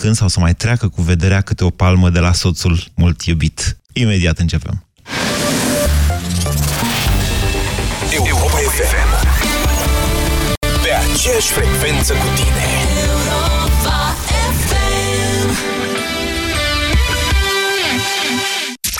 când sau să mai treacă cu vederea câte o palmă de la soțul mult iubit. Imediat începem. Europa FM Pe aceeași frecvență cu tine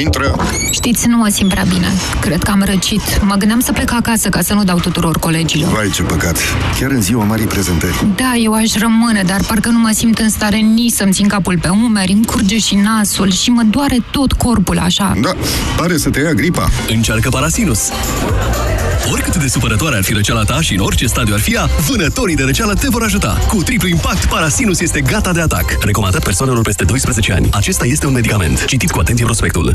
Intră! Știți, nu mă simt prea bine. Cred că am răcit. Mă gândeam să plec acasă ca să nu dau tuturor colegilor. Vai, ce păcat! Chiar în ziua marii prezentări. Da, eu aș rămâne, dar parcă nu mă simt în stare nici să-mi țin capul pe umeri, îmi curge și nasul și mă doare tot corpul așa. Da, pare să te ia gripa. Încearcă Parasinus! Oricât de supărătoare ar fi răceala ta și în orice stadiu ar fi ea, vânătorii de răceală te vor ajuta. Cu triplu impact, Parasinus este gata de atac. Recomandat persoanelor peste 12 ani. Acesta este un medicament. Citiți cu atenție prospectul.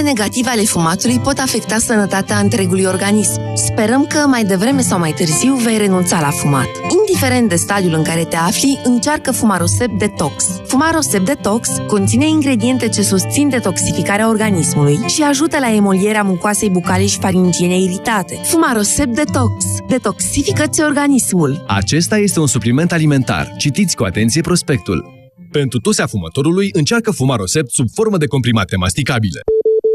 negative ale fumatului pot afecta sănătatea întregului organism. Sperăm că mai devreme sau mai târziu vei renunța la fumat. Indiferent de stadiul în care te afli, încearcă Fumarosep Detox. Fumarosep Detox conține ingrediente ce susțin detoxificarea organismului și ajută la emolierea mucoasei bucale și faringiene iritate. Fumarosep Detox. Detoxifică-ți organismul. Acesta este un supliment alimentar. Citiți cu atenție prospectul. Pentru tosea fumătorului, încearcă Fumarosept sub formă de comprimate masticabile.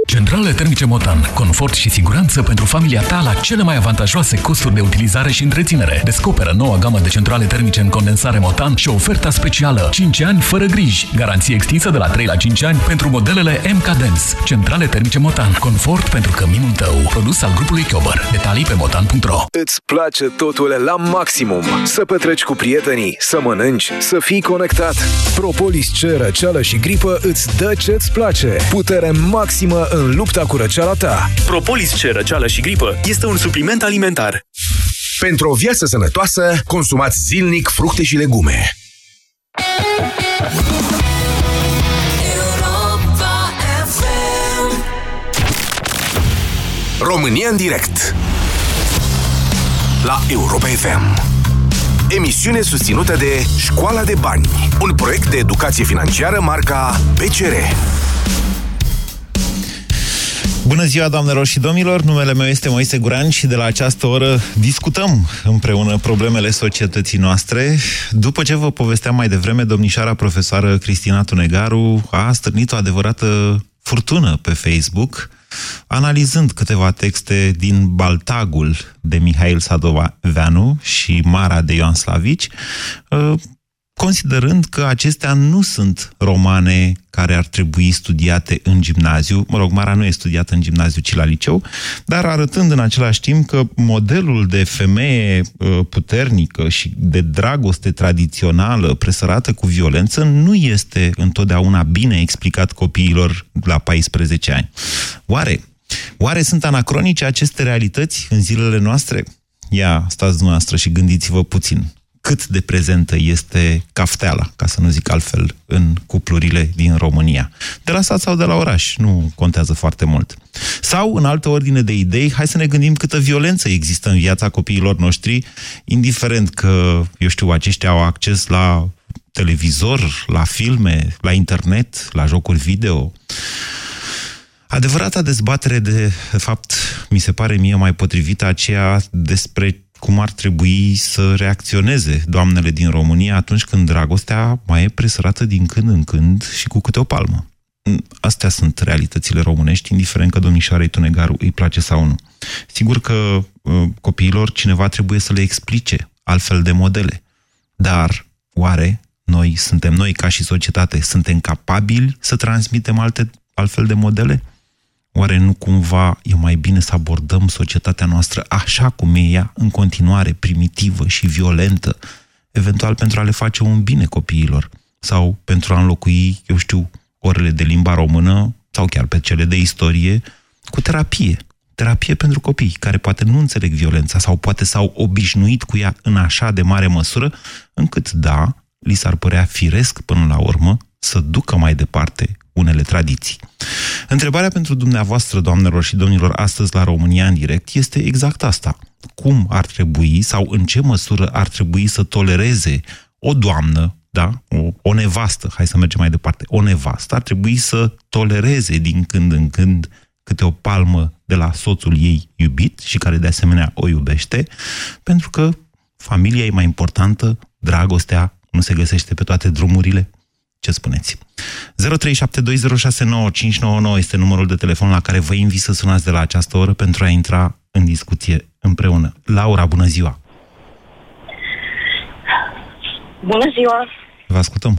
Centrale termice Motan. Confort și siguranță pentru familia ta la cele mai avantajoase costuri de utilizare și întreținere. Descoperă noua gamă de centrale termice în condensare Motan și oferta specială 5 ani fără griji. Garanție extinsă de la 3 la 5 ani pentru modelele MK Dance. Centrale termice Motan. Confort pentru căminul tău. Produs al grupului Chiober. Detalii pe motan.ro Îți place totul la maximum. Să petreci cu prietenii, să mănânci, să fii conectat. Propolis C, răceală și gripă îți dă ce-ți place. Putere maximă în lupta cu răceala ta. Propolis C, răceală și gripă este un supliment alimentar. Pentru o viață sănătoasă, consumați zilnic fructe și legume. România în direct La Europa FM Emisiune susținută de Școala de Bani Un proiect de educație financiară marca PCR Bună ziua, doamnelor și domnilor! Numele meu este Moise Guran și de la această oră discutăm împreună problemele societății noastre. După ce vă povesteam mai devreme, domnișoara profesoară Cristina Tunegaru a stârnit o adevărată furtună pe Facebook, analizând câteva texte din Baltagul de Mihail Sadoveanu și Mara de Ioan Slavici, considerând că acestea nu sunt romane care ar trebui studiate în gimnaziu. Mă rog, Mara nu e studiată în gimnaziu, ci la liceu, dar arătând în același timp că modelul de femeie uh, puternică și de dragoste tradițională presărată cu violență nu este întotdeauna bine explicat copiilor la 14 ani. Oare, oare sunt anacronice aceste realități în zilele noastre? Ia, stați dumneavoastră și gândiți-vă puțin cât de prezentă este cafteala, ca să nu zic altfel, în cuplurile din România. De la sat sau de la oraș, nu contează foarte mult. Sau, în altă ordine de idei, hai să ne gândim câtă violență există în viața copiilor noștri, indiferent că, eu știu, aceștia au acces la televizor, la filme, la internet, la jocuri video. Adevărata dezbatere de, de fapt, mi se pare mie mai potrivită aceea despre cum ar trebui să reacționeze doamnele din România atunci când dragostea mai e presărată din când în când și cu câte o palmă. Astea sunt realitățile românești, indiferent că domnișoarei Tunegaru îi place sau nu. Sigur că uh, copiilor cineva trebuie să le explice altfel de modele. Dar, oare noi suntem noi ca și societate, suntem capabili să transmitem alte altfel de modele? Oare nu cumva e mai bine să abordăm societatea noastră așa cum e ea, în continuare primitivă și violentă, eventual pentru a le face un bine copiilor sau pentru a înlocui, eu știu, orele de limba română sau chiar pe cele de istorie cu terapie. Terapie pentru copii care poate nu înțeleg violența sau poate s-au obișnuit cu ea în așa de mare măsură încât, da, li s-ar părea firesc până la urmă să ducă mai departe unele tradiții. Întrebarea pentru dumneavoastră, doamnelor și domnilor, astăzi la România în direct este exact asta. Cum ar trebui sau în ce măsură ar trebui să tolereze o doamnă, da, o, o nevastă, hai să mergem mai departe, o nevastă ar trebui să tolereze din când în când câte o palmă de la soțul ei iubit și care de asemenea o iubește, pentru că familia e mai importantă, dragostea nu se găsește pe toate drumurile, ce spuneți? 0372069599 este numărul de telefon la care vă invit să sunați de la această oră pentru a intra în discuție împreună. Laura, bună ziua! Bună ziua! Vă ascultăm!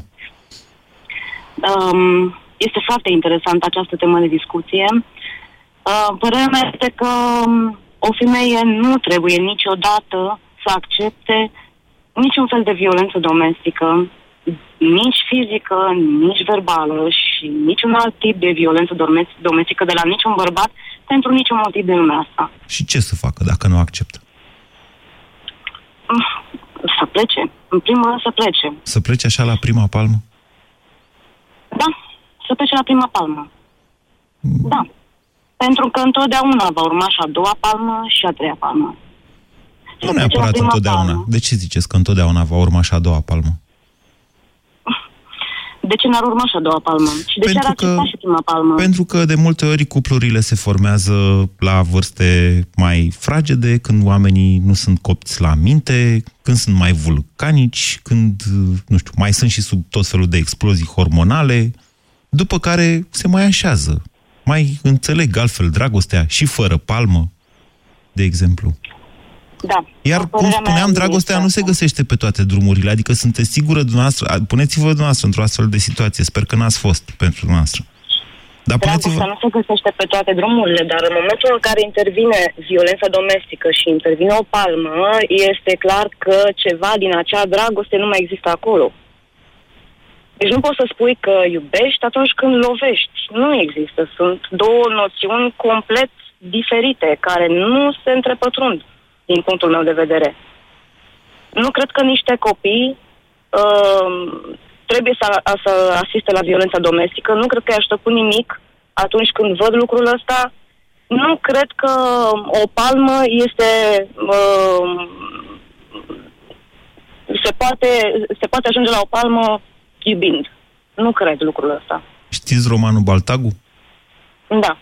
Um, este foarte interesantă această temă de discuție. Uh, părerea mea este că um, o femeie nu trebuie niciodată să accepte niciun fel de violență domestică, nici fizică, nici verbală și niciun alt tip de violență domestică de la niciun bărbat pentru niciun motiv de lumea asta. Și ce să facă dacă nu acceptă? Să plece. În primul rând să plece. Să plece așa la prima palmă? Da, să plece la prima palmă. Mm. Da. Pentru că întotdeauna va urma și a doua palmă și a treia palmă. Nu neapărat întotdeauna. Palmă. De ce ziceți că întotdeauna va urma și a doua palmă? De ce n-ar urma și a doua palmă? Și de pentru ce ar accepta că, și prima palmă? Pentru că de multe ori cuplurile se formează la vârste mai fragede, când oamenii nu sunt copți la minte, când sunt mai vulcanici, când, nu știu, mai sunt și sub tot felul de explozii hormonale, după care se mai așează. Mai înțeleg altfel dragostea și fără palmă, de exemplu. Da. Iar, cum spuneam, dragostea nu se găsește pe toate drumurile. Adică sunteți sigură dumneavoastră, puneți-vă dumneavoastră într-o astfel de situație. Sper că n-ați fost pentru dumneavoastră. Dar Dragostea nu se găsește pe toate drumurile, dar în momentul în care intervine violența domestică și intervine o palmă, este clar că ceva din acea dragoste nu mai există acolo. Deci nu poți să spui că iubești atunci când lovești. Nu există. Sunt două noțiuni complet diferite, care nu se întrepătrund din punctul meu de vedere. Nu cred că niște copii uh, trebuie să, a, să asiste la violența domestică. Nu cred că i ajută cu nimic atunci când văd lucrul ăsta. Nu cred că o palmă este... Uh, se, poate, se poate ajunge la o palmă iubind. Nu cred lucrul ăsta. Știți romanul Baltagu? Da.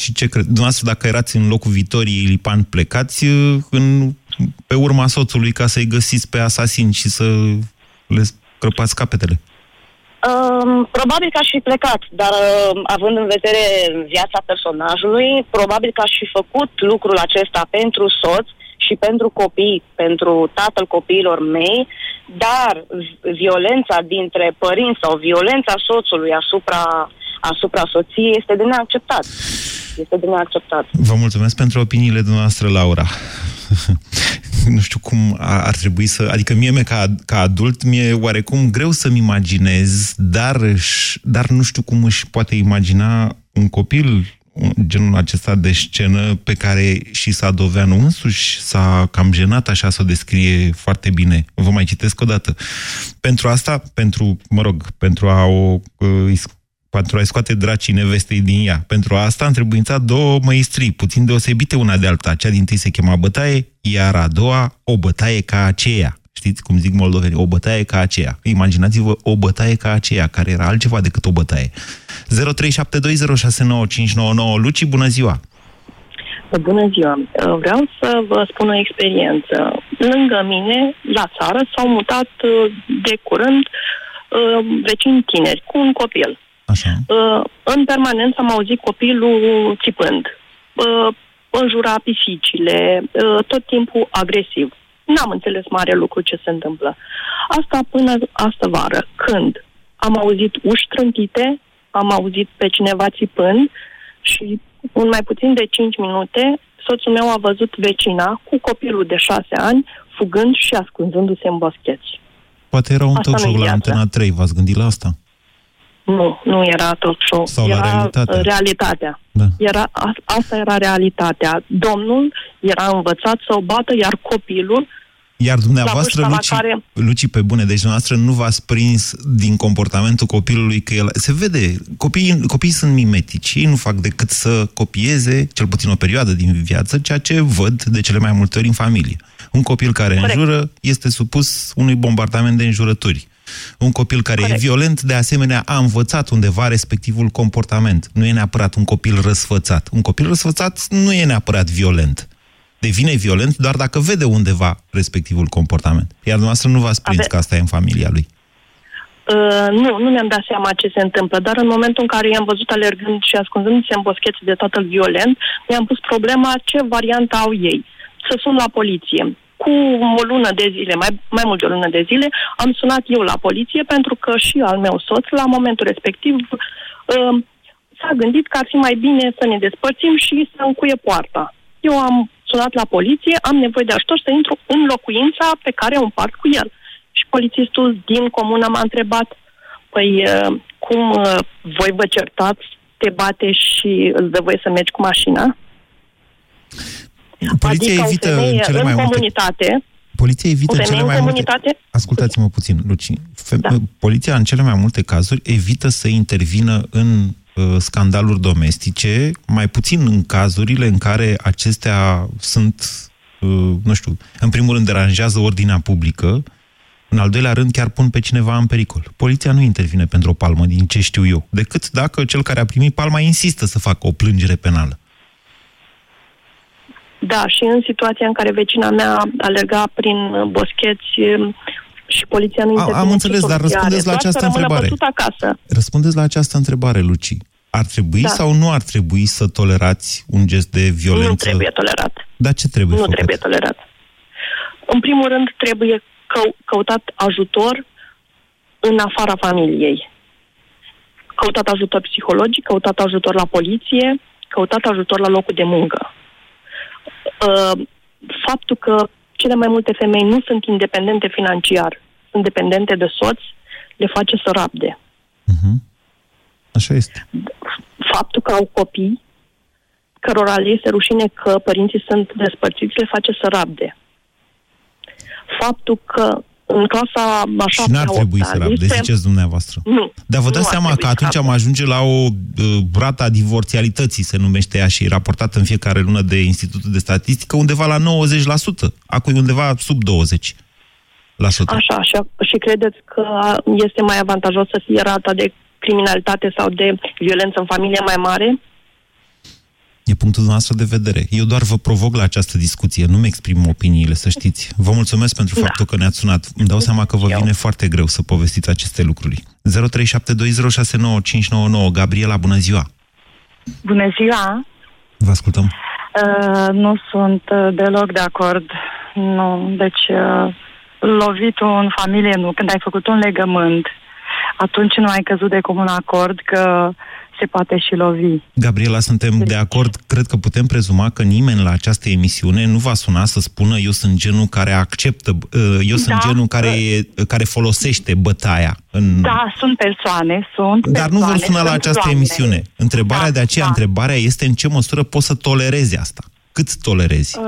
Și ce cred? Dumneavoastră, dacă erați în locul Vitoriei Lipan, plecați uh, în, pe urma soțului ca să-i găsiți pe asasini și să le crăpați capetele? Um, probabil că aș fi plecat, dar uh, având în vedere viața personajului, probabil că aș fi făcut lucrul acesta pentru soț și pentru copii, pentru tatăl copiilor mei, dar violența dintre părinți sau violența soțului asupra, asupra soției este de neacceptat. Este de neacceptat. Vă mulțumesc pentru opiniile dumneavoastră, Laura. nu știu cum ar trebui să... Adică mie, ca, ca adult, mi-e oarecum greu să-mi imaginez, dar, dar nu știu cum își poate imagina un copil genul acesta de scenă pe care și Sadoveanu însuși s-a cam jenat așa să o descrie foarte bine. Vă mai citesc o dată. Pentru asta, pentru, mă rog, pentru a o pentru a-i scoate dracii nevestei din ea. Pentru asta a întrebuințat două măistrii, puțin deosebite una de alta. Cea din tâi se chema bătaie, iar a doua o bătaie ca aceea. Știți cum zic moldovenii? O bătaie ca aceea. Imaginați-vă o bătaie ca aceea, care era altceva decât o bătaie. 0372069599 Luci, bună ziua! Bună ziua! Vreau să vă spun o experiență. Lângă mine, la țară, s-au mutat de curând vecini tineri cu un copil. Așa. În permanență am auzit copilul țipând, înjura pisicile, tot timpul agresiv. N-am înțeles mare lucru ce se întâmplă. Asta până astă vară, când am auzit uși trântite, am auzit pe cineva țipând și în mai puțin de 5 minute soțul meu a văzut vecina cu copilul de 6 ani fugând și ascunzându-se în boscheți. Poate era un talk show la Antena 3, v-ați gândit la asta? Nu, nu era talk show. Sau era la realitate. realitatea. Da. Era, a, asta era realitatea. Domnul era învățat să o bată, iar copilul iar dumneavoastră, la Luci, care... Luci, pe bune, deci dumneavoastră nu v-ați prins din comportamentul copilului că el... Se vede, copiii, copiii sunt mimetici, ei nu fac decât să copieze, cel puțin o perioadă din viață, ceea ce văd de cele mai multe ori în familie. Un copil care Corect. înjură este supus unui bombardament de înjurături. Un copil care Corect. e violent, de asemenea, a învățat undeva respectivul comportament. Nu e neapărat un copil răsfățat. Un copil răsfățat nu e neapărat violent. Devine violent doar dacă vede undeva respectivul comportament. Iar dumneavoastră nu v-ați prins Ave- că asta e în familia lui. Uh, nu, nu mi-am dat seama ce se întâmplă, dar în momentul în care i-am văzut alergând și ascunzându-se în boscheți de tatăl violent, mi-am pus problema ce variantă au ei. Să sun la poliție. Cu o lună de zile, mai, mai mult de o lună de zile, am sunat eu la poliție pentru că și al meu soț, la momentul respectiv, uh, s-a gândit că ar fi mai bine să ne despărțim și să încuie poarta. Eu am sunat la poliție, am nevoie de ajutor să intru în locuința pe care o împart cu el. Și polițistul din comună m-a întrebat, păi uh, cum uh, voi vă certați, te bate și îți dă voie să mergi cu mașina? Poliția adică evită o femeie în cele în mai multe... comunitate, Poliția evită o în femeie cele în mai multe... comunitate, Ascultați-mă puțin, Luci. Fe... Da. Poliția, în cele mai multe cazuri, evită să intervină în uh, scandaluri domestice, mai puțin în cazurile în care acestea sunt, uh, nu știu, în primul rând deranjează ordinea publică, în al doilea rând chiar pun pe cineva în pericol. Poliția nu intervine pentru o palmă, din ce știu eu, decât dacă cel care a primit palma insistă să facă o plângere penală. Da, și în situația în care vecina mea alerga prin uh, boscheți uh, și poliția nu A- intervine. am înțeles, ce dar soluție răspundeți are? la Doar această să rămână întrebare. bătut acasă. Răspundeți la această întrebare, Luci. Ar trebui Da. sau nu ar trebui să tolerați un gest de violență? Nu trebuie tolerat. Dar ce trebuie nu făcut? trebuie tolerat. În primul rând, trebuie cău- căutat ajutor în afara familiei. Căutat ajutor psihologic, căutat ajutor la poliție, căutat ajutor la locul de muncă. Uh, Faptul că cele mai multe femei nu sunt independente financiar, sunt dependente de soț, le face să rabde. Așa este. Faptul că au copii, cărora le este rușine că părinții sunt despărțiți, le face să rabde. Faptul că în clasa a Și șaptea, n-ar trebui să opta, rabde, este- ziceți dumneavoastră. Nu. Dar vă nu dați ar seama trebui că să atunci am rabde. ajunge la o uh, rata divorțialității, se numește ea, și raportată în fiecare lună de Institutul de Statistică, undeva la 90%. Acum e undeva sub 20%. La sută. Așa, și, și credeți că este mai avantajos să fie rata de criminalitate sau de violență în familie mai mare? E punctul noastră de vedere. Eu doar vă provoc la această discuție, nu-mi exprim opiniile, să știți. Vă mulțumesc pentru Da. faptul că ne-ați sunat. Îmi dau seama că vă vine foarte greu să povestiți aceste lucruri. 0372069599 Gabriela, bună ziua! Bună ziua! Vă ascultăm. Uh, nu sunt uh, deloc de acord. Nu, deci uh, lovitul în familie nu. Când ai făcut un legământ, atunci nu ai căzut de comun acord că se poate și lovi. Gabriela, suntem de acord. Cred că putem prezuma că nimeni la această emisiune nu va suna să spună eu sunt genul care acceptă, uh, eu sunt Da. genul care, e- care folosește bătaia. În... Da, sunt persoane, sunt Dar nu vor persoane, suna la sunt această oameni. emisiune. Întrebarea Da, de aceea, da. întrebarea este în ce măsură poți să tolerezi asta. Cât tolerezi? Uh,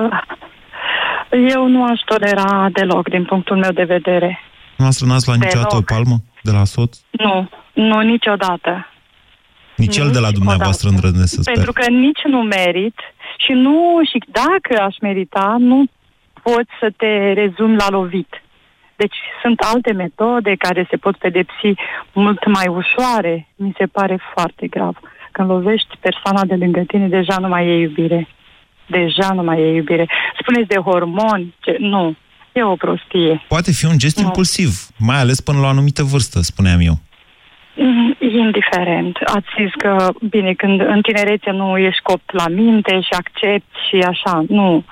Eu nu aș tolera deloc, din punctul meu de vedere. Noastră n-ați luat Deloc. niciodată o palmă de la soț? Nu, nu niciodată. Nici el de la dumneavoastră îndrăznesc să sper. Pentru că nici nu merit și nu, și dacă aș merita, nu poți să te rezumi la lovit. Deci sunt alte metode care se pot pedepsi mult mai ușoare. Mi se pare foarte grav. Când lovești persoana de lângă tine, deja nu mai e iubire. Deja nu mai e iubire. Spuneți de hormoni, ce... nu. E o prostie. Poate fi un gest Nu. impulsiv, mai ales până la o anumită vârstă, spuneam eu. Mm, Indiferent. Ați zis că, bine, când în tinerețe nu ești copt la minte și accepti și așa, nu.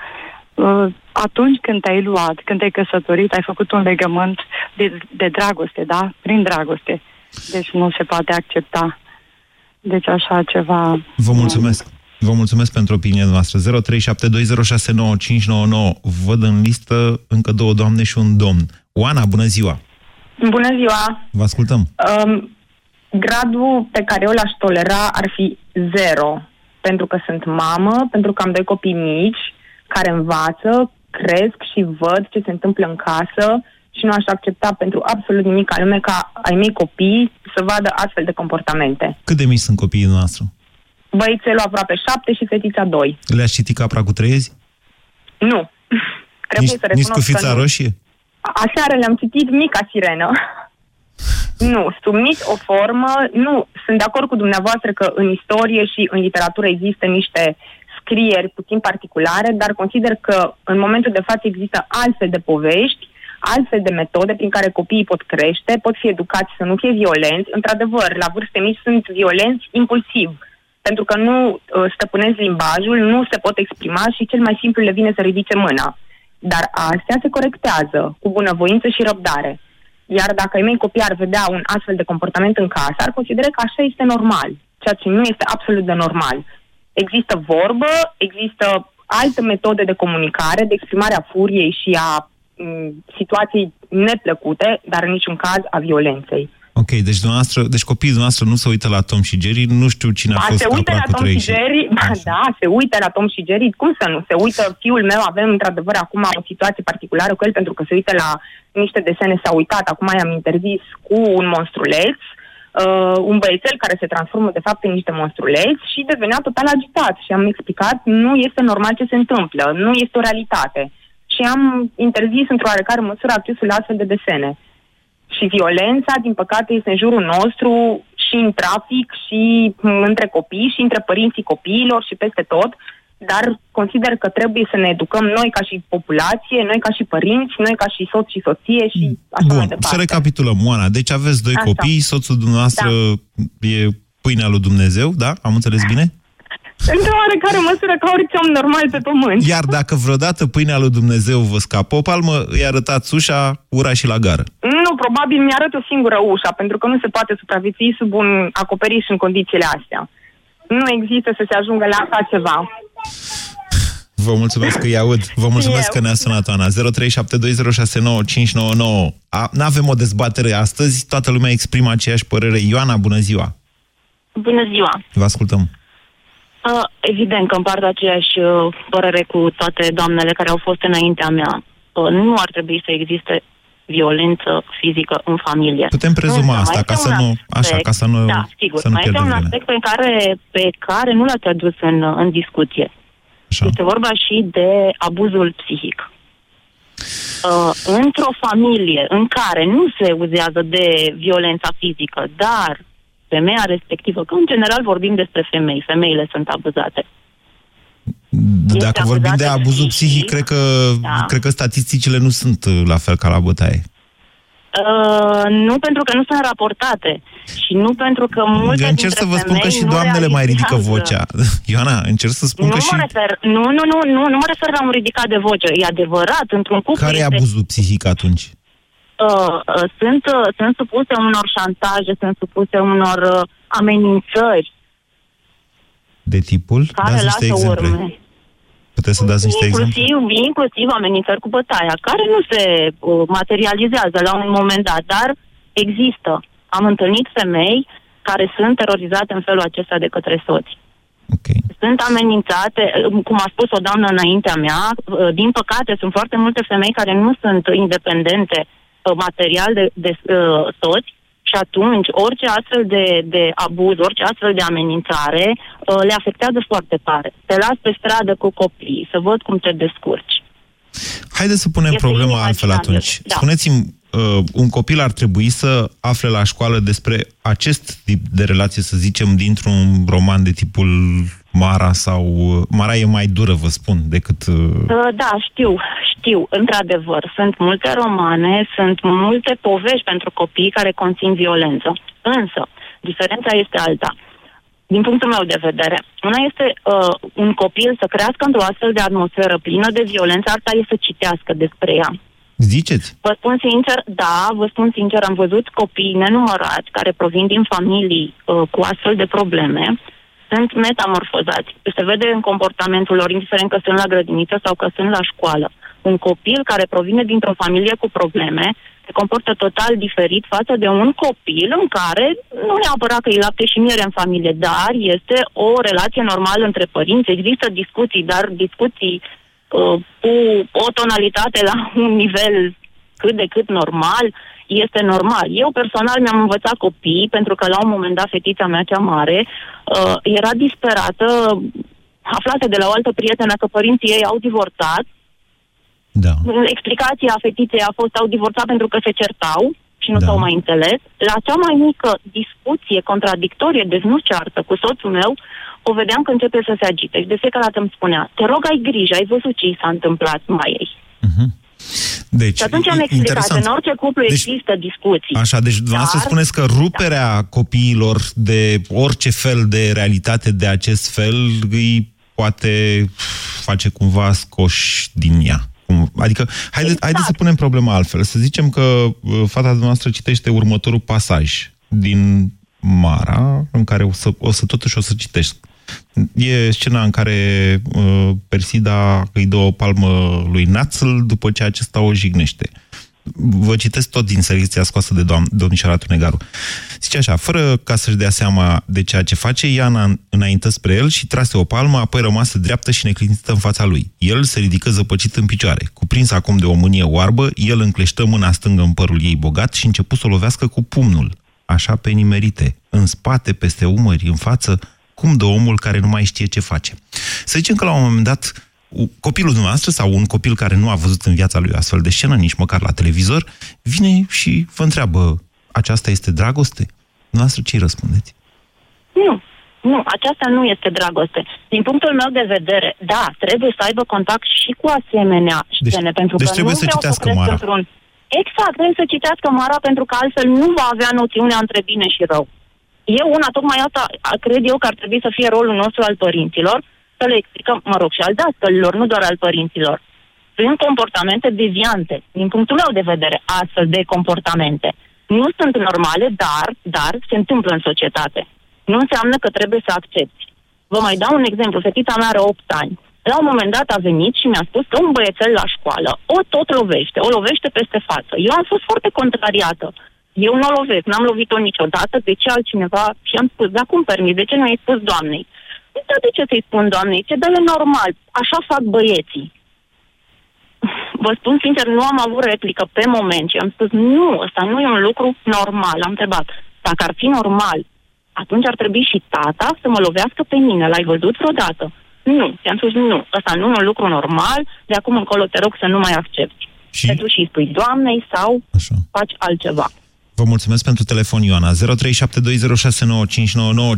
Uh, Atunci când te-ai luat, când te-ai căsătorit, ai făcut un legământ de, de dragoste, da? Prin dragoste. Deci nu se poate accepta. Deci așa ceva... Vă mulțumesc. Vă mulțumesc pentru opinia noastră. 0372069599. Văd în listă încă două doamne și un domn. Oana, bună ziua! Bună ziua! Vă ascultăm. Um, gradul pe care eu l-aș tolera ar fi zero. Pentru că sunt mamă, pentru că am doi copii mici care învață, cresc și văd ce se întâmplă în casă și nu aș accepta pentru absolut nimic al lume ca ai mei copii să vadă astfel de comportamente. Cât de mici sunt copiii noastre? Băițelul aproape șapte și fetița doi. Le-ați citit capra cu trăiezi? Nu. Trebuie Nici, să nici cu recunosc că fița nu. roșie? Aseară le-am citit Mica Sirenă. nu, sub nici o formă, nu. Sunt de acord cu dumneavoastră că în istorie și în literatură există niște scrieri puțin particulare, dar consider că în momentul de față există altfel de povești, altfel de metode prin care copiii pot crește, pot fi educați să nu fie violenți. Într-adevăr, la vârste mici sunt violenți impulsiv, pentru că nu uh, stăpânesc limbajul, nu se pot exprima și cel mai simplu le vine să ridice mâna. Dar astea se corectează cu bunăvoință și răbdare. Iar dacă ai mei copii ar vedea un astfel de comportament în casă, ar considera că așa este normal, ceea ce nu este absolut de normal. Există vorbă, există alte metode de comunicare, de exprimare a furiei și a m, situației neplăcute, dar în niciun caz a violenței. Ok, deci, dumneavoastră, deci copiii dumneavoastră nu se uită la Tom și Jerry, nu știu cine a Ba, fost se uită capra la cu Tom trei și Jerry, ba, da, se uită la Tom și Jerry, cum să nu? Se uită, fiul meu, avem într-adevăr acum o situație particulară cu el pentru că se uită la niște desene, s-a uitat, acum i-am interzis cu un monstruleț, uh, un băiețel care se transformă de fapt în niște monstruleți și devenea total agitat și am explicat nu este normal ce se întâmplă, nu este o realitate. Și am interzis într-o oarecare măsură accesul la astfel de desene. Și violența, din păcate, este în jurul nostru și în trafic, și m, între copii, și între părinții copiilor, și peste tot. Dar consider că trebuie să ne educăm noi ca și populație, noi ca și părinți, noi ca și soț și soție și așa mai Bun, departe. să recapitulăm, Oana. Deci aveți doi Așa. copii, soțul dumneavoastră e pâinea lui Dumnezeu, da? Am înțeles bine? Într-o oarecare măsură ca orice om normal pe pământ. Iar dacă vreodată pâinea lui Dumnezeu vă scapă o palmă, îi arătați ușa, ura și la gară. Nu, probabil mi-arăt o singură ușa, pentru că nu se poate supraviețui sub un acoperiș în condițiile astea. Nu există să se ajungă la așa ceva. Vă mulțumesc că îi aud. Vă mulțumesc Eu. că ne-a sunat, Oana. 0372069599. Nu avem o dezbatere astăzi, toată lumea exprimă aceeași părere. Ioana, bună ziua! Bună ziua! Vă ascultăm. Uh, evident că împart aceeași uh, părere cu toate doamnele care au fost înaintea mea. Uh, nu ar trebui să existe violență fizică în familie. Putem prezuma Însă, asta, mai ca este să un nu- așa, ca să nu- Da, sigur. să nu mai este pierdem un vremea. aspect pe care, pe care nu l-ați adus în, în discuție. Așa. Este vorba și de abuzul psihic. Uh, într-o familie în care nu se uzează de violența fizică, dar femeia respectivă, că în general vorbim despre femei, femeile sunt abuzate. Dacă vorbim de abuzul psihic, psihic, cred că, da. cred că statisticile nu sunt uh, la fel ca la bătaie. Uh, nu pentru că nu sunt raportate și nu pentru că multe Eu încerc să vă spun că și doamnele mai ridică vocea. Ioana, încerc să spun nu că mă și... refer, nu, nu, nu, nu, nu mă refer la un ridicat de voce. E adevărat, într-un cuplu Care e este, abuzul psihic atunci? Uh, uh, sunt, uh, sunt supuse unor șantaje, sunt supuse unor uh, amenințări De tipul? care Dați niște lasă exemple. urme. Puteți să dați niște exemple? Inclusiv, inclusiv amenințări cu bătaia, care nu se uh, materializează la un moment dat, dar există. Am întâlnit femei care sunt terorizate în felul acesta de către soți. Okay. Sunt amenințate, uh, cum a spus o doamnă înaintea mea, uh, din păcate sunt foarte multe femei care nu sunt independente uh, material de, de uh, soți și atunci orice astfel de, de abuz, orice astfel de amenințare uh, le afectează foarte tare. Te las pe stradă cu copii, să văd cum te descurci. Haideți să punem Este problema altfel inimaginabil. atunci. Da. Spuneți-mi, uh, un copil ar trebui să afle la școală despre acest tip de relație, să zicem, dintr-un roman de tipul Mara sau... uh, Mara e mai dură, vă spun, decât... uh, Uh, Da, știu, știu, într-adevăr. Sunt multe romane, sunt multe povești pentru copii care conțin violență. Însă, diferența este alta. Din punctul meu de vedere, una este uh, un copil să crească într-o astfel de atmosferă plină de violență, alta este să citească despre ea. Ziceți? Vă spun sincer, da, vă spun sincer, am văzut copii nenumărați care provin din familii uh, cu astfel de probleme, sunt metamorfozați. Se vede în comportamentul lor, indiferent că sunt la grădiniță sau că sunt la școală. Un copil care provine dintr-o familie cu probleme se comportă total diferit față de un copil în care nu neapărat că e lapte și miere în familie, dar este o relație normală între părinți. Există discuții, dar discuții uh, cu o tonalitate la un nivel cât de cât normal, este normal. Eu personal mi-am învățat copii, pentru că la un moment dat fetița mea cea mare uh, era disperată, aflată de la o altă prietenă că părinții ei au divorțat. Da. Explicația fetiței a fost au divorțat pentru că se certau și nu Da. s-au mai înțeles. La cea mai mică discuție contradictorie, deci nu ceartă, cu soțul meu, o vedeam că începe să se agite. Și de fiecare dată îmi spunea, te rog, ai grijă, ai văzut ce i s-a întâmplat mai ei. Deci, Și atunci am explicat, interesant. în orice cuplu Deci- există discuții. Așa, deci dumneavoastră Dar- spuneți că ruperea copiilor de orice fel de realitate de acest fel îi poate face cumva scoși din ea. Cum- Adică, haide, Exact. haideți să punem problema altfel. Să zicem că uh, fata dumneavoastră citește următorul pasaj din Mara, în care o să, o să totuși o să citești. E scena în care uh, Persida îi dă o palmă lui Națl după ce acesta o jignește. Vă citesc tot din selecția scoasă de doam- domnișoara Tunegaru. Zice așa, fără ca să-și dea seama de ceea ce face, Iana înaintă spre el și trase o palmă, apoi rămasă dreaptă și neclinită în fața lui. El se ridică zăpăcit în picioare. Cuprins acum de o mânie oarbă, el încleștă mâna stângă în părul ei bogat și început să o lovească cu pumnul, așa pe nimerite, în spate, peste umări, în față, cum de omul care nu mai știe ce face. Să zicem că la un moment dat u- copilul dumneavoastră sau un copil care nu a văzut în viața lui astfel de scenă, nici măcar la televizor, vine și vă întreabă, aceasta este dragoste? Dumneavoastră ce-i răspundeți? Nu, nu, aceasta nu este dragoste. Din punctul meu de vedere, da, trebuie să aibă contact și cu asemenea scene, pentru deci că trebuie nu să vreau citească cresc Mara. într-un... Exact, trebuie să citească Mara, pentru că altfel nu va avea noțiunea între bine și rău. Eu una, tocmai asta, a- cred eu că ar trebui să fie rolul nostru al părinților, să le explicăm, mă rog, și al dascălilor, nu doar al părinților. Sunt comportamente deviante, din punctul meu de vedere, astfel de comportamente. Nu sunt normale, dar, dar se întâmplă în societate. Nu înseamnă că trebuie să accepti. Vă mai dau un exemplu. Fetița mea are 8 ani. La un moment dat a venit și mi-a spus că un băiețel la școală o tot lovește, o lovește peste față. Eu am fost foarte contrariată. Eu nu o lovesc, n-am lovit-o niciodată, de ce altcineva? Și am spus, dar cum permis, de ce nu ai spus doamnei? Da, de ce să-i spun doamnei? Ce, dar e normal, așa fac băieții. Vă spun sincer, nu am avut replică pe moment și am spus, nu, ăsta nu e un lucru normal. Am întrebat, dacă ar fi normal, atunci ar trebui și tata să mă lovească pe mine. L-ai văzut vreodată? Nu. I-am spus, nu, ăsta nu e un lucru normal, de acum încolo te rog să nu mai accepti. Și? Te duci și îi spui doamnei sau Așa. faci altceva. Vă mulțumesc pentru telefon, Ioana. 0372069599.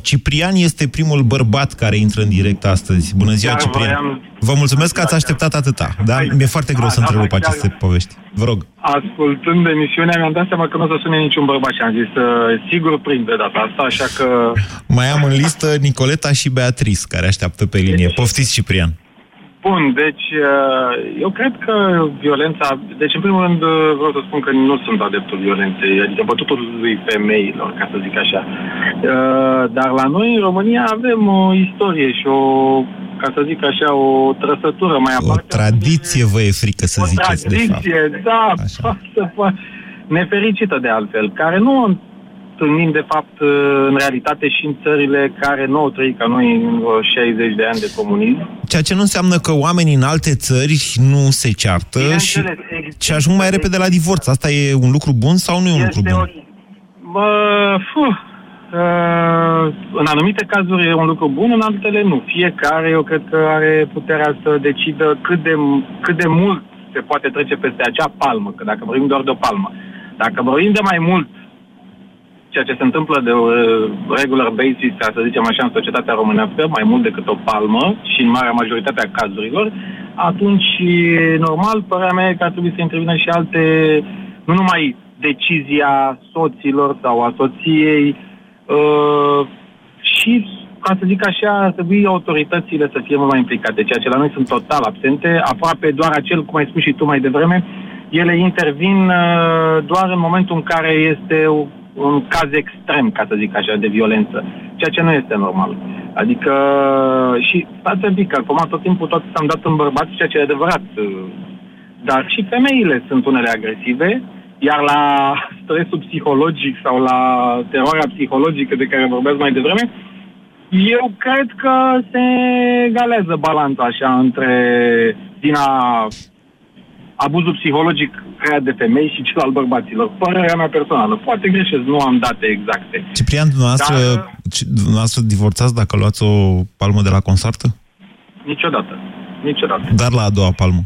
Ciprian este primul bărbat care intră în direct astăzi. Bună ziua, Chiar Ciprian. voiam- Vă mulțumesc că ați așteptat atâta. Da? Mi-e foarte greu Da, să da, întrerup da, chiar- aceste povești. Vă rog. Ascultând emisiunea, mi-am dat seama că nu o să sune niciun bărbat și am zis, uh, sigur prind de data asta, așa că... Mai am în listă Nicoleta și Beatrice, care așteaptă pe linie. Poftiți, Ciprian. Bun, deci uh, eu cred că violența... Deci, în primul rând, uh, vreau să spun că nu sunt adeptul violenței, adică bătutului femeilor, ca să zic așa. Uh, Dar la noi, în România, avem o istorie și o, ca să zic așa, o trăsătură mai O aparte. tradiție vă e frică să o ziceți, de fapt. tradiție, da, foarte, foarte nefericită de altfel, care nu o întâlnim de fapt în realitate și în țările care nu au trăit ca noi în vreo 60 de ani de comunism. Ceea ce nu înseamnă că oamenii în alte țări nu se ceartă și, Bineînțeles, și ajung mai repede la divorț. Asta e un lucru bun sau nu e un lucru bun? Bă, fuh, uh, în anumite cazuri e un lucru bun, în altele nu. Fiecare, eu cred că are puterea să decidă cât de, cât de mult se poate trece peste acea palmă, că dacă vorbim doar de o palmă. Dacă vorbim de mai mult, ceea ce se întâmplă de uh, regular basis, ca să zicem așa, în societatea românească, mai mult decât o palmă și în marea majoritate a cazurilor, atunci, normal, părerea mea e că ar trebui să intervină și alte, nu numai decizia soților sau a soției, uh, și, ca să zic așa, ar trebui autoritățile să fie mult mai implicate, ceea ce la noi sunt total absente, aproape doar acel, cum ai spus și tu mai devreme, ele intervin uh, doar în momentul în care este o- un caz extrem, ca să zic așa, de violență, ceea ce nu este normal. Adică, și stați un pic, că acum tot timpul tot s-am dat în bărbați, ceea ce e adevărat, uh, dar și femeile sunt unele agresive, iar la stresul psihologic sau la teroarea psihologică de care vorbesc mai devreme, eu cred că se egalează balanța așa între din a abuzul psihologic creat de femei și cel al bărbaților. Părerea mea personală. Poate greșesc, nu am date exacte. Ciprian, dumneavoastră, Dar- ci- dumneavoastră divorțați dacă luați o palmă de la consoartă? Niciodată. Niciodată. Dar la a doua palmă.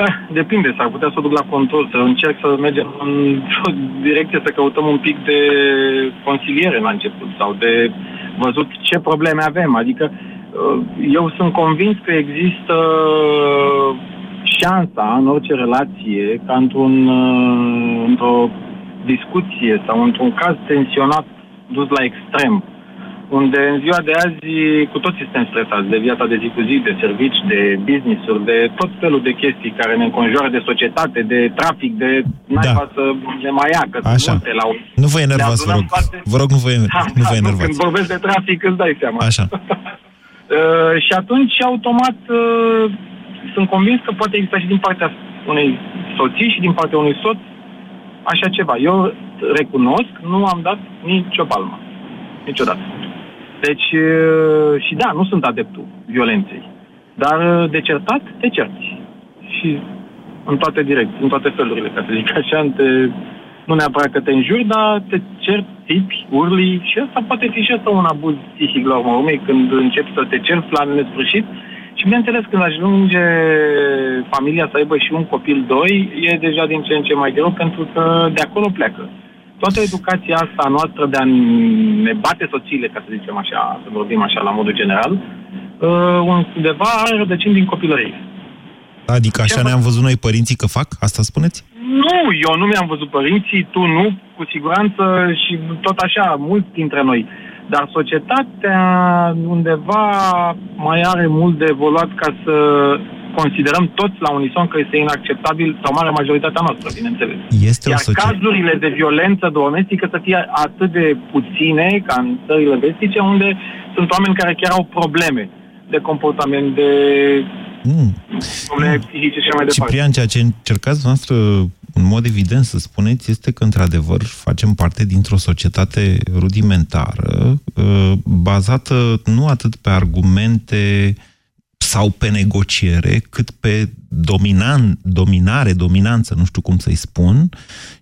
Eh, depinde, s-ar putea să o duc la control, să încerc să mergem în o direcție, să căutăm un pic de consiliere la început sau de văzut ce probleme avem. Adică eh, eu sunt convins că există șansa în orice relație ca într-un, eh, într-o discuție sau într-un caz tensionat dus la extrem, unde în ziua de azi cu toții suntem stresați de viața de zi cu zi, de servici, de business-uri, de tot felul de chestii care ne înconjoară, de societate, de trafic, de naiba să ne mai ia, că sunt Așa. multe la un... Nu vă enervați, vă Ne rog. adunăm toate- Vă rog, nu vă, Da, nu da, vă enervați. Când vorbesc de trafic, îți dai seama. Așa. Uh, și atunci, automat, uh, sunt convins că poate exista și din partea unei soții și din partea unui soț așa ceva. Eu recunosc, nu am dat nicio palmă. Niciodată. Deci, uh, și da, nu sunt adeptul violenței. Dar uh, de certat, te cerți. Și în toate direcții, în toate felurile, ca să zic așa, te, nu neapărat că te înjuri, dar te cerți, țipi, urli și asta poate fi și asta un abuz psihic la urmă urmei, când începi să te cerți la nesfârșit și bineînțeles când ajunge familia să aibă și un copil, doi, e deja din ce în ce mai greu pentru că de acolo pleacă. Toată educația asta noastră de a ne bate soțiile, ca să zicem așa, să vorbim așa la modul general, uh, undeva are rădăcini din copilărie. Adică așa ne-am văzut noi părinții că fac? Asta spuneți? Nu, eu nu mi-am văzut părinții, tu nu, cu siguranță și tot așa, mulți dintre noi. Dar societatea undeva mai are mult de evoluat ca să considerăm toți la unison că este inacceptabil, sau marea majoritatea noastră, bineînțeles. Este o Iar societate. cazurile de violență domestică să fie atât de puține ca în țările vestice, unde sunt oameni care chiar au probleme de comportament, de Mm. probleme psihice și așa mai departe. Ciprian, ceea ce încercați noastră în mod evident să spuneți este că, într-adevăr, facem parte dintr-o societate rudimentară, uh, bazată nu atât pe argumente sau pe negociere, cât pe dominan, dominare, dominanță, nu știu cum să-i spun,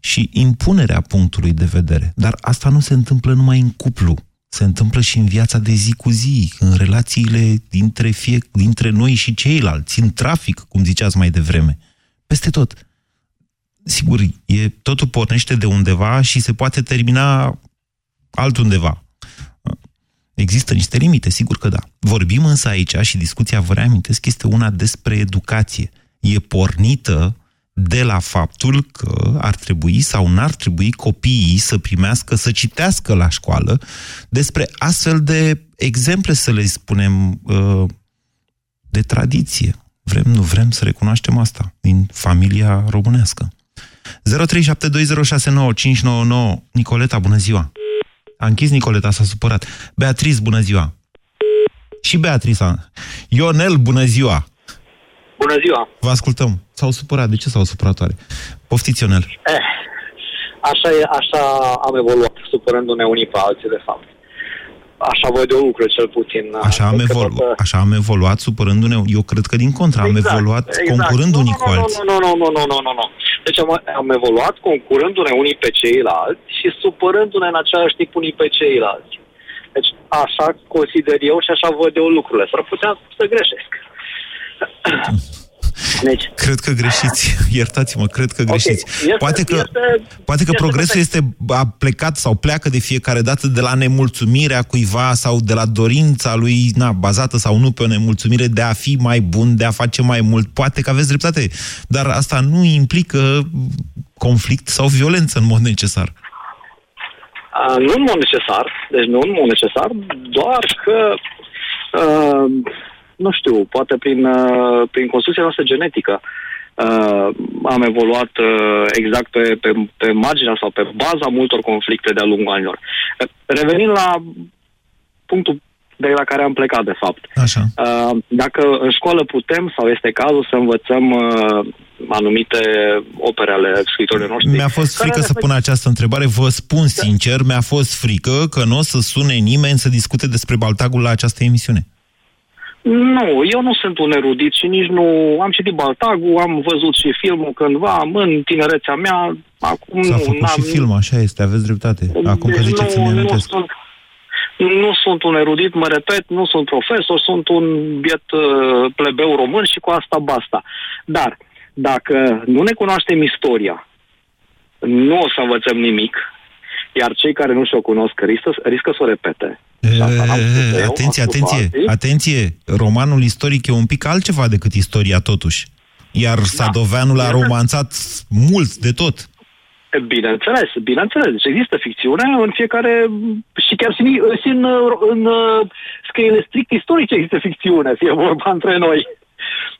și impunerea punctului de vedere. Dar asta nu se întâmplă numai în cuplu. Se întâmplă și în viața de zi cu zi, în relațiile dintre, fie, dintre noi și ceilalți, în trafic, cum ziceați mai devreme. Peste tot. Sigur, e, totul pornește de undeva și se poate termina altundeva. Există niște limite, sigur că da. Vorbim însă aici și discuția, vă reamintesc, este una despre educație. E pornită de la faptul că ar trebui sau n-ar trebui copiii să primească, să citească la școală despre astfel de exemple, să le spunem, uh, de tradiție. Vrem, nu vrem să recunoaștem asta din familia românească. 0372069599 Nicoleta, bună ziua! A închis Nicoleta, s-a supărat. Beatriz, bună ziua! Și Beatriza. Ionel, bună ziua! Bună ziua! Vă ascultăm. S-au supărat. De ce s-au supărat oare? Poftiți, Ionel. Eh, așa, e, așa am evoluat, supărându-ne unii pe alții, de fapt. Așa văd eu lucrurile, cel puțin. Așa am, evolu- toată... așa am evoluat, supărându-ne. Eu cred că din contră, am exact, evoluat exact. concurând nu, unii nu, cu alții. Nu, nu, nu, nu, nu, nu, nu. Deci am, am evoluat concurându-ne unii pe ceilalți și supărându-ne în același timp unii pe ceilalți. Deci așa consider eu și așa văd eu lucrurile. S-ar putea să greșesc. Deci. Cred că greșiți. Iertați-mă, cred că greșiți. Okay. Este, poate că, este, poate că este progresul este a plecat sau pleacă de fiecare dată de la nemulțumirea cuiva sau de la dorința lui, na, bazată sau nu pe o nemulțumire de a fi mai bun, de a face mai mult. Poate că aveți dreptate, dar asta nu implică conflict sau violență în mod necesar. Uh, nu în mod necesar, deci nu în mod necesar, doar că uh, nu știu, poate prin, uh, prin construcția noastră genetică uh, am evoluat uh, exact pe, pe, pe marginea sau pe baza multor conflicte de-a lungul anilor. Revenind la punctul de la care am plecat, de fapt. Așa. Uh, dacă în școală putem sau este cazul să învățăm uh, anumite opere ale scriitorilor noștri. Mi-a fost frică să pun această întrebare, vă spun sincer, mi-a fost frică că nu o să sune nimeni să discute despre Baltagul la această emisiune. Nu, eu nu sunt un erudit și nici nu... Am citit Baltagul, am văzut și filmul cândva, în tinerețea mea, acum S-a nu... făcut și film, așa este, aveți dreptate. Acum deci că ziceți, nu, nu, nu sunt, nu sunt un erudit, mă repet, nu sunt profesor, sunt un biet uh, plebeu român și cu asta basta. Dar, dacă nu ne cunoaștem istoria, nu o să învățăm nimic, iar cei care nu și-o cunosc riscă, riscă să o repete. E, atenție, atenție, atenție! Romanul istoric e un pic altceva decât istoria, totuși. Iar da. Sadoveanul a romanțat mult de tot. Bineînțeles, bineînțeles. Deci există ficțiune în fiecare... Și chiar și, și în, în, în scrierile strict istorice există ficțiune, fie vorba între noi.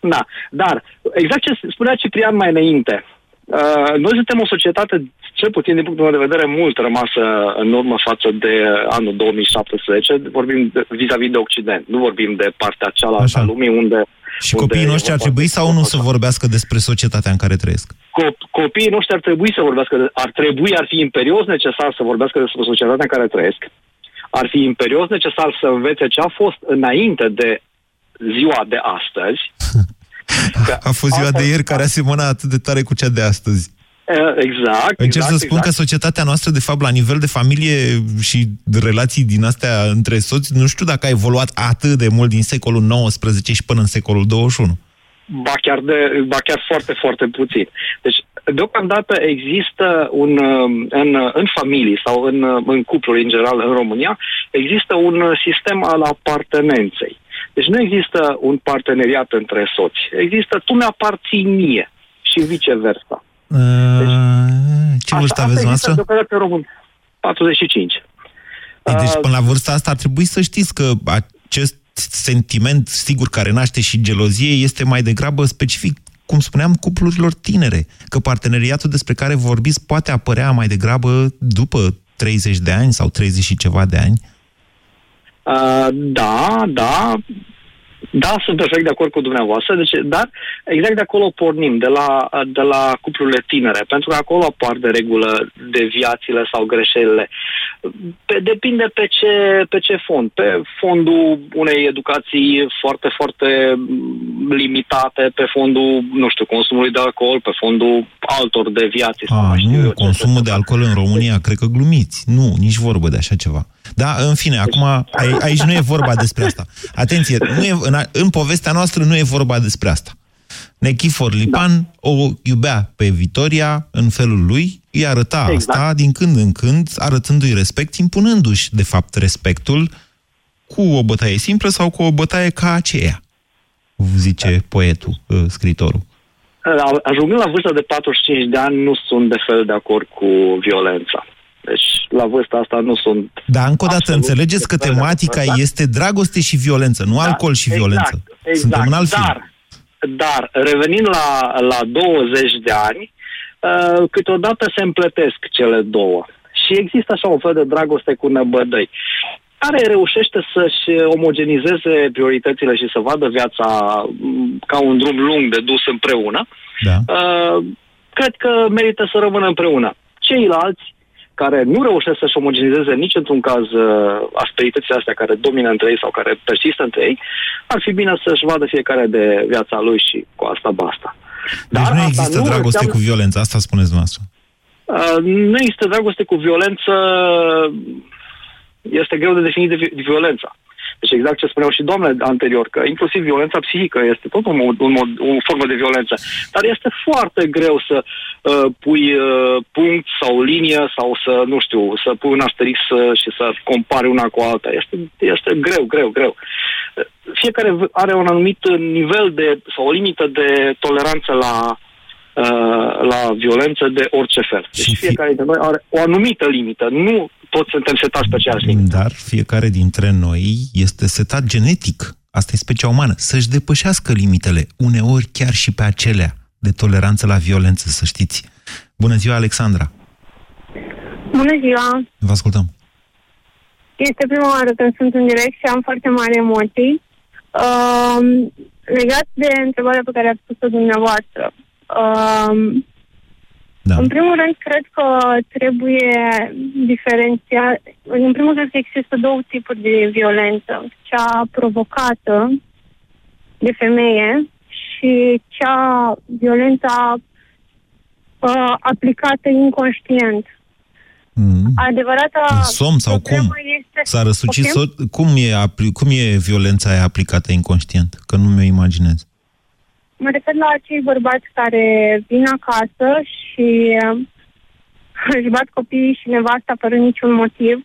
Da, dar exact ce spunea Ciprian mai înainte, Uh, noi suntem o societate, cel puțin din punctul meu de vedere, mult rămasă în urmă față de anul 2017. Vorbim de, vis-a-vis de Occident, nu vorbim de partea cealaltă a lumii unde... Și unde copiii noștri ar trebui sau nu să vorbească despre societatea în care trăiesc? Co- copiii noștri ar trebui să vorbească, de, ar trebui, ar fi imperios necesar să vorbească despre societatea în care trăiesc. Ar fi imperios necesar să învețe ce a fost înainte de ziua de astăzi A fost ziua de ieri care asemăna atât de tare cu cea de astăzi. Exact. Încerc exact, să spun exact. că societatea noastră, de fapt, la nivel de familie și relații din astea între soți, nu știu dacă a evoluat atât de mult din secolul XIX și până în secolul XXI. Ba chiar, de, ba chiar foarte, foarte puțin. Deci, deocamdată există un, în, în familii sau în, în cupluri în general în România, există un sistem al apartenenței. Deci nu există un parteneriat între soți. Există tu mi-aparții mie și viceversa. Deci, Ce vârstă aveți noastră? Deocamdată român. 45. Ei, deci până la vârsta asta ar trebui să știți că acest sentiment, sigur, care naște și gelozie, este mai degrabă specific, cum spuneam, cuplurilor tinere. Că parteneriatul despre care vorbiți poate apărea mai degrabă după 30 de ani sau 30 și ceva de ani. Uh, da, da, da, sunt perfect de acord cu dumneavoastră, deci, dar exact de acolo pornim, de la, de la cuplurile tinere, pentru că acolo apar de regulă deviațiile sau greșelile. Pe, depinde pe ce, pe ce fond. Pe fondul unei educații foarte, foarte limitate, pe fondul, nu știu, consumului de alcool, pe fondul altor deviații. A, nu, știu eu, consumul de alcool în România, cred că glumiți. Nu, nici vorbă de așa ceva. Da, în fine, acum aici nu e vorba despre asta. Atenție, nu e, în, în povestea noastră nu e vorba despre asta. Nechifor Lipan o iubea pe Vitoria în felul lui, îi arăta Exact. asta din când în când, arătându-i respect, impunându-și, de fapt, respectul cu o bătaie simplă sau cu o bătaie ca aceea, zice poetul, uh, scritorul. La- Ajungând la vârsta de 45 de ani, nu sunt de fel de acord cu violența. Deci, la vârsta asta nu sunt... Dar încă o dată, Absolut înțelegeți că de fel de tematica acord, da? este dragoste și violență, nu alcool și exact, violență. Exact, Suntem în alt film. dar, dar, revenind la, la 20 de ani, uh, câteodată se împletesc cele două. Și există așa un fel de dragoste cu năbădăi care reușește să-și omogenizeze prioritățile și să vadă viața m, ca un drum lung de dus împreună, da. uh, cred că merită să rămână împreună. Ceilalți care nu reușesc să-și omogenizeze nici într-un caz uh, asperitățile astea care domină între ei sau care persistă între ei, ar fi bine să-și vadă fiecare de viața lui și cu asta basta. Deci nu asta există nu dragoste înseamnă- cu violență, asta spuneți dumneavoastră. Uh, nu există dragoste cu violență, este greu de definit de, vi- de violența. Deci exact ce spuneau și doamnele anterior, că inclusiv violența psihică este tot un mod, un mod, o formă de violență. Dar este foarte greu să uh, pui uh, punct sau linie sau să, nu știu, să pui un asterix uh, și să compari una cu alta. Este, este greu, greu, greu. Uh, Fiecare v- are un anumit nivel de, sau o limită de toleranță la, uh, la violență de orice fel. Deci fiecare dintre noi are o anumită limită. Nu toți suntem setați pe aceeași limită. Dar fiecare dintre noi este setat genetic. Asta e specia umană. Să-și depășească limitele, uneori chiar și pe acelea de toleranță la violență, să știți. Bună ziua, Alexandra! Bună ziua! Vă ascultăm. Este prima oară când sunt în direct și am foarte mari emoții. Uh, legat de întrebarea pe care ați spus-o dumneavoastră. Uh, da. În primul rând, cred că trebuie diferențiat. În primul rând, că există două tipuri de violență. Cea provocată de femeie și cea violența uh, aplicată inconștient. Mm. Adevărata În somn sau cum? problemă Este... S-a răsucit Poftim? so- cum, e, apli- cum e violența aia aplicată inconștient? Că nu mi-o imaginez. Mă refer la acei bărbați care vin acasă și uh, își bat copiii și nevasta fără niciun motiv,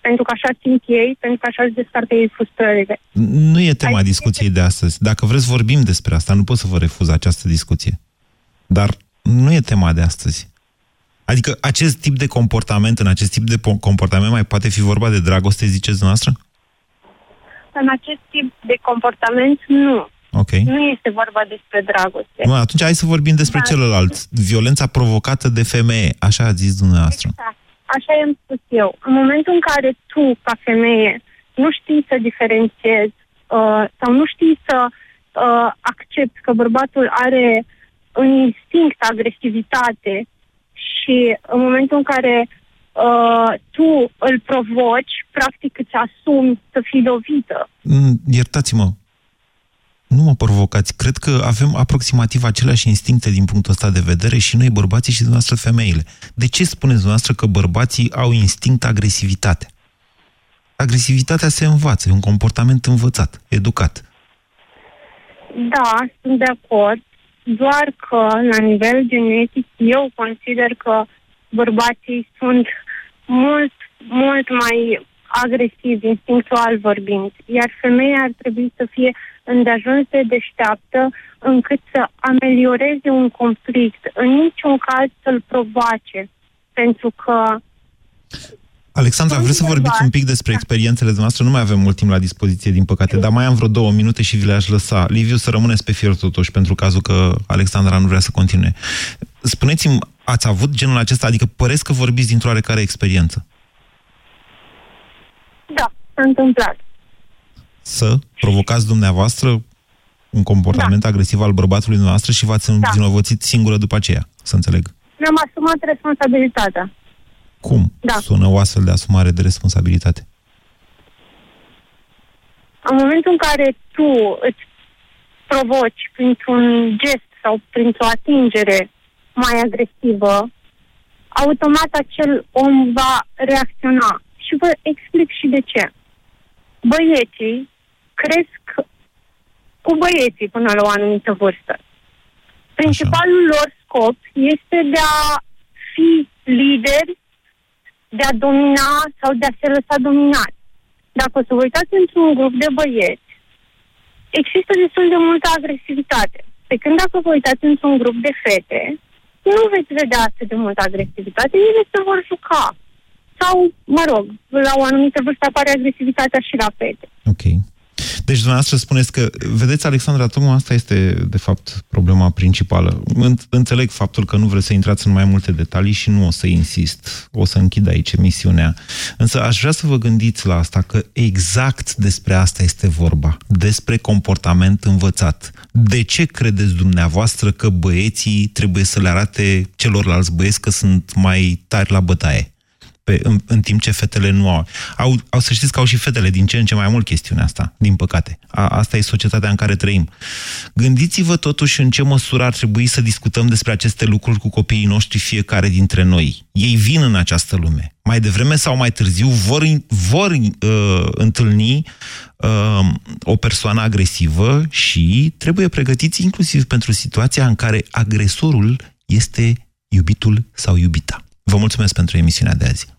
pentru că așa simt ei, pentru că așa își descarcă ei frustrările. Nu e tema discuției de astăzi. Dacă vreți, vorbim despre asta. Nu pot să vă refuz această discuție. Dar nu e tema de astăzi. Adică acest tip de comportament, în acest tip de po- comportament mai poate fi vorba de dragoste, ziceți noastră? În acest tip de comportament, nu. Ok. Nu este vorba despre dragoste. Bun, atunci hai să vorbim despre Da. celălalt. Violența provocată de femeie. Așa a zis dumneavoastră. Exact. Așa i-am spus eu. În momentul în care tu, ca femeie, nu știi să diferențiezi uh, sau nu știi să uh, accepti că bărbatul are un instinct agresivitate și în momentul în care uh, tu îl provoci, practic îți asumi să fii lovită. Mm, Iertați-mă, nu mă provocați. Cred că avem aproximativ aceleași instincte din punctul ăsta de vedere și noi bărbații și dumneavoastră femeile. De ce spuneți dumneavoastră că bărbații au instinct agresivitate? Agresivitatea se învață, e un comportament învățat, educat. Da, sunt de acord, doar că la nivel genetic eu consider că bărbații sunt mult, mult mai agresivi, instinctual vorbind, iar femeia ar trebui să fie îndeajuns de deșteaptă încât să amelioreze un conflict, în niciun caz să-l provoace, pentru că Alexandra, vreți să vorbiți un pic despre experiențele noastre? Nu mai avem mult timp la dispoziție, din păcate, dar mai am vreo două minute și vi le-aș lăsa. Liviu, să rămâneți pe fier totuși, pentru cazul că Alexandra nu vrea să continue. Spuneți-mi, ați avut genul acesta, adică păreți că vorbiți dintr-o oarecare experiență? Da, s-a întâmplat. Să provocați dumneavoastră un comportament agresiv al bărbatului noastră și v-ați învinovățit singură după aceea, să înțeleg. Mi-am asumat responsabilitatea. Cum Da. sună o astfel de asumare de responsabilitate? În momentul în care tu îți provoci printr-un gest sau printr-o atingere mai agresivă, automat acel om va reacționa. Și vă explic și de ce. Băieții cresc cu băieții până la o anumită vârstă. Principalul lor scop este de a fi lideri, de a domina sau de a se lăsa dominat. Dacă o să vă uitați într-un grup de băieți, există destul de multă agresivitate. Pe când dacă vă uitați într-un grup de fete, nu veți vedea atât de multă agresivitate, ele se vor juca. Sau, mă rog, la o anumită vârstă apare agresivitatea și la fete. Ok. Deci dumneavoastră spuneți că, vedeți, Alexandra, tocmai asta este, de fapt, problema principală. Înțeleg faptul că nu vreți să intrați în mai multe detalii și nu o să insist. O să închid aici emisiunea. Însă aș vrea să vă gândiți la asta, că exact despre asta este vorba. Despre comportament învățat. De ce credeți dumneavoastră că băieții trebuie să le arate celorlalți băieți că sunt mai tari la bătaie? Pe, în, în timp ce fetele nu au. au. Au să știți că au și fetele din ce în ce mai mult chestiunea asta, din păcate. A, asta e societatea în care trăim. Gândiți-vă totuși în ce măsură ar trebui să discutăm despre aceste lucruri cu copiii noștri fiecare dintre noi. Ei vin în această lume. Mai devreme sau mai târziu vor, vor uh, întâlni uh, o persoană agresivă și trebuie pregătiți inclusiv pentru situația în care agresorul este iubitul sau iubita. Vă mulțumesc pentru emisiunea de azi.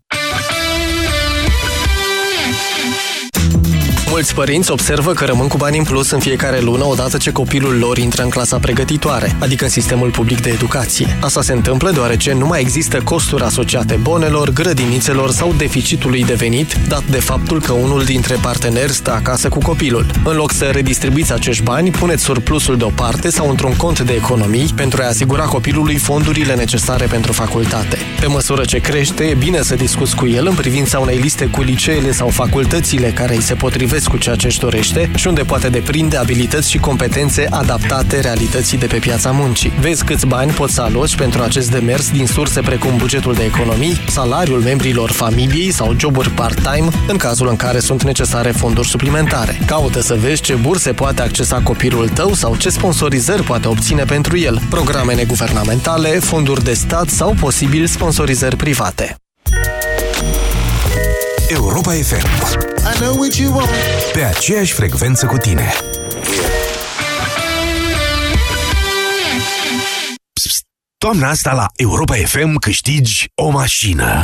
Mulți părinți observă că rămân cu bani în plus în fiecare lună odată ce copilul lor intră în clasa pregătitoare, adică în sistemul public de educație. Asta se întâmplă deoarece nu mai există costuri asociate bonelor, grădinițelor sau deficitului de venit, dat de faptul că unul dintre parteneri stă acasă cu copilul. În loc să redistribuiți acești bani, puneți surplusul deoparte sau într-un cont de economii pentru a asigura copilului fondurile necesare pentru facultate. Pe măsură ce crește, e bine să discuți cu el în privința unei liste cu liceele sau facultățile care îi se potrivesc cu ceea ce își dorește și unde poate deprinde abilități și competențe adaptate realității de pe piața muncii. Vezi câți bani poți să aloci pentru acest demers din surse precum bugetul de economii, salariul membrilor familiei sau joburi part-time, în cazul în care sunt necesare fonduri suplimentare. Caută să vezi ce burse poate accesa copilul tău sau ce sponsorizări poate obține pentru el, programe neguvernamentale, fonduri de stat sau posibil sponsorizări private. Europa FM. I know what you want. Pe aceeași frecvență cu tine. Psst, toamna asta la Europa FM câștigi o mașină.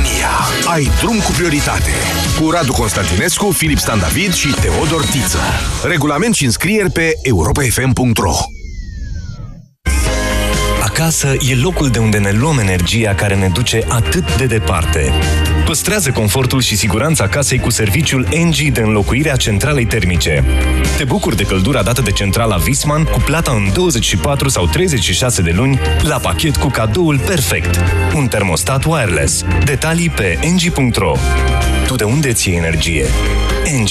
România. Ai drum cu prioritate. Cu Radu Constantinescu, Filip Stan David și Teodor Tiță. Regulament și înscrieri pe europafm.ro Acasă e locul de unde ne luăm energia care ne duce atât de departe. Păstrează confortul și siguranța casei cu serviciul NG de înlocuire a centralei termice. Te bucuri de căldura dată de centrala Visman cu plata în 24 sau 36 de luni la pachet cu cadoul perfect. Un termostat wireless. Detalii pe ng.ro Tu de unde ți energie? NG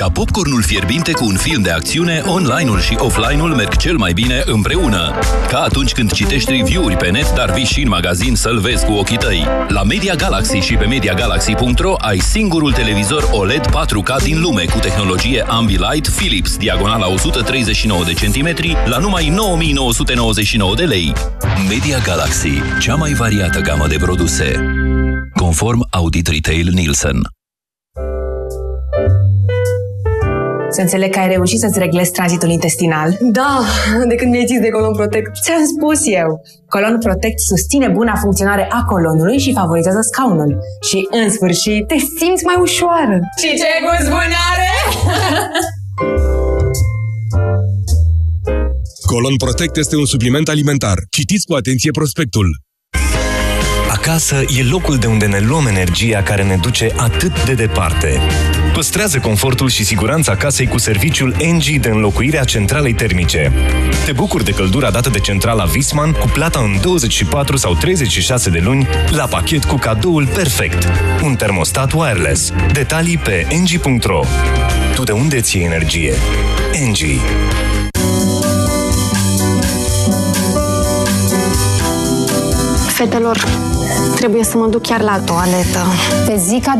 Ca popcornul fierbinte cu un film de acțiune, online-ul și offline-ul merg cel mai bine împreună. Ca atunci când citești review-uri pe net, dar vii și în magazin să-l vezi cu ochii tăi. La Media Galaxy și pe MediaGalaxy.ro ai singurul televizor OLED 4K din lume cu tehnologie Ambilight Philips, diagonala 139 de centimetri, la numai 9999 de lei. Media Galaxy, cea mai variată gamă de produse. Conform Audit Retail Nielsen. Să înțeleg că ai reușit să-ți reglezi tranzitul intestinal. Da, de când mi-ai zis de Colon Protect. Ți-am spus eu. Colon Protect susține buna funcționare a colonului și favorizează scaunul. Și, în sfârșit, te simți mai ușoară. Și ce gust bun are? Colon Protect este un supliment alimentar. Citiți cu atenție prospectul. Acasă e locul de unde ne luăm energia care ne duce atât de departe. Păstrează confortul și siguranța casei cu serviciul NG de înlocuire a centralei termice. Te bucuri de căldura dată de centrala Visman cu plata în 24 sau 36 de luni la pachet cu cadoul perfect. Un termostat wireless. Detalii pe ng.ro Tu de unde ți energie? NG. Fetelor, trebuie să mă duc chiar la toaletă. Pe Zica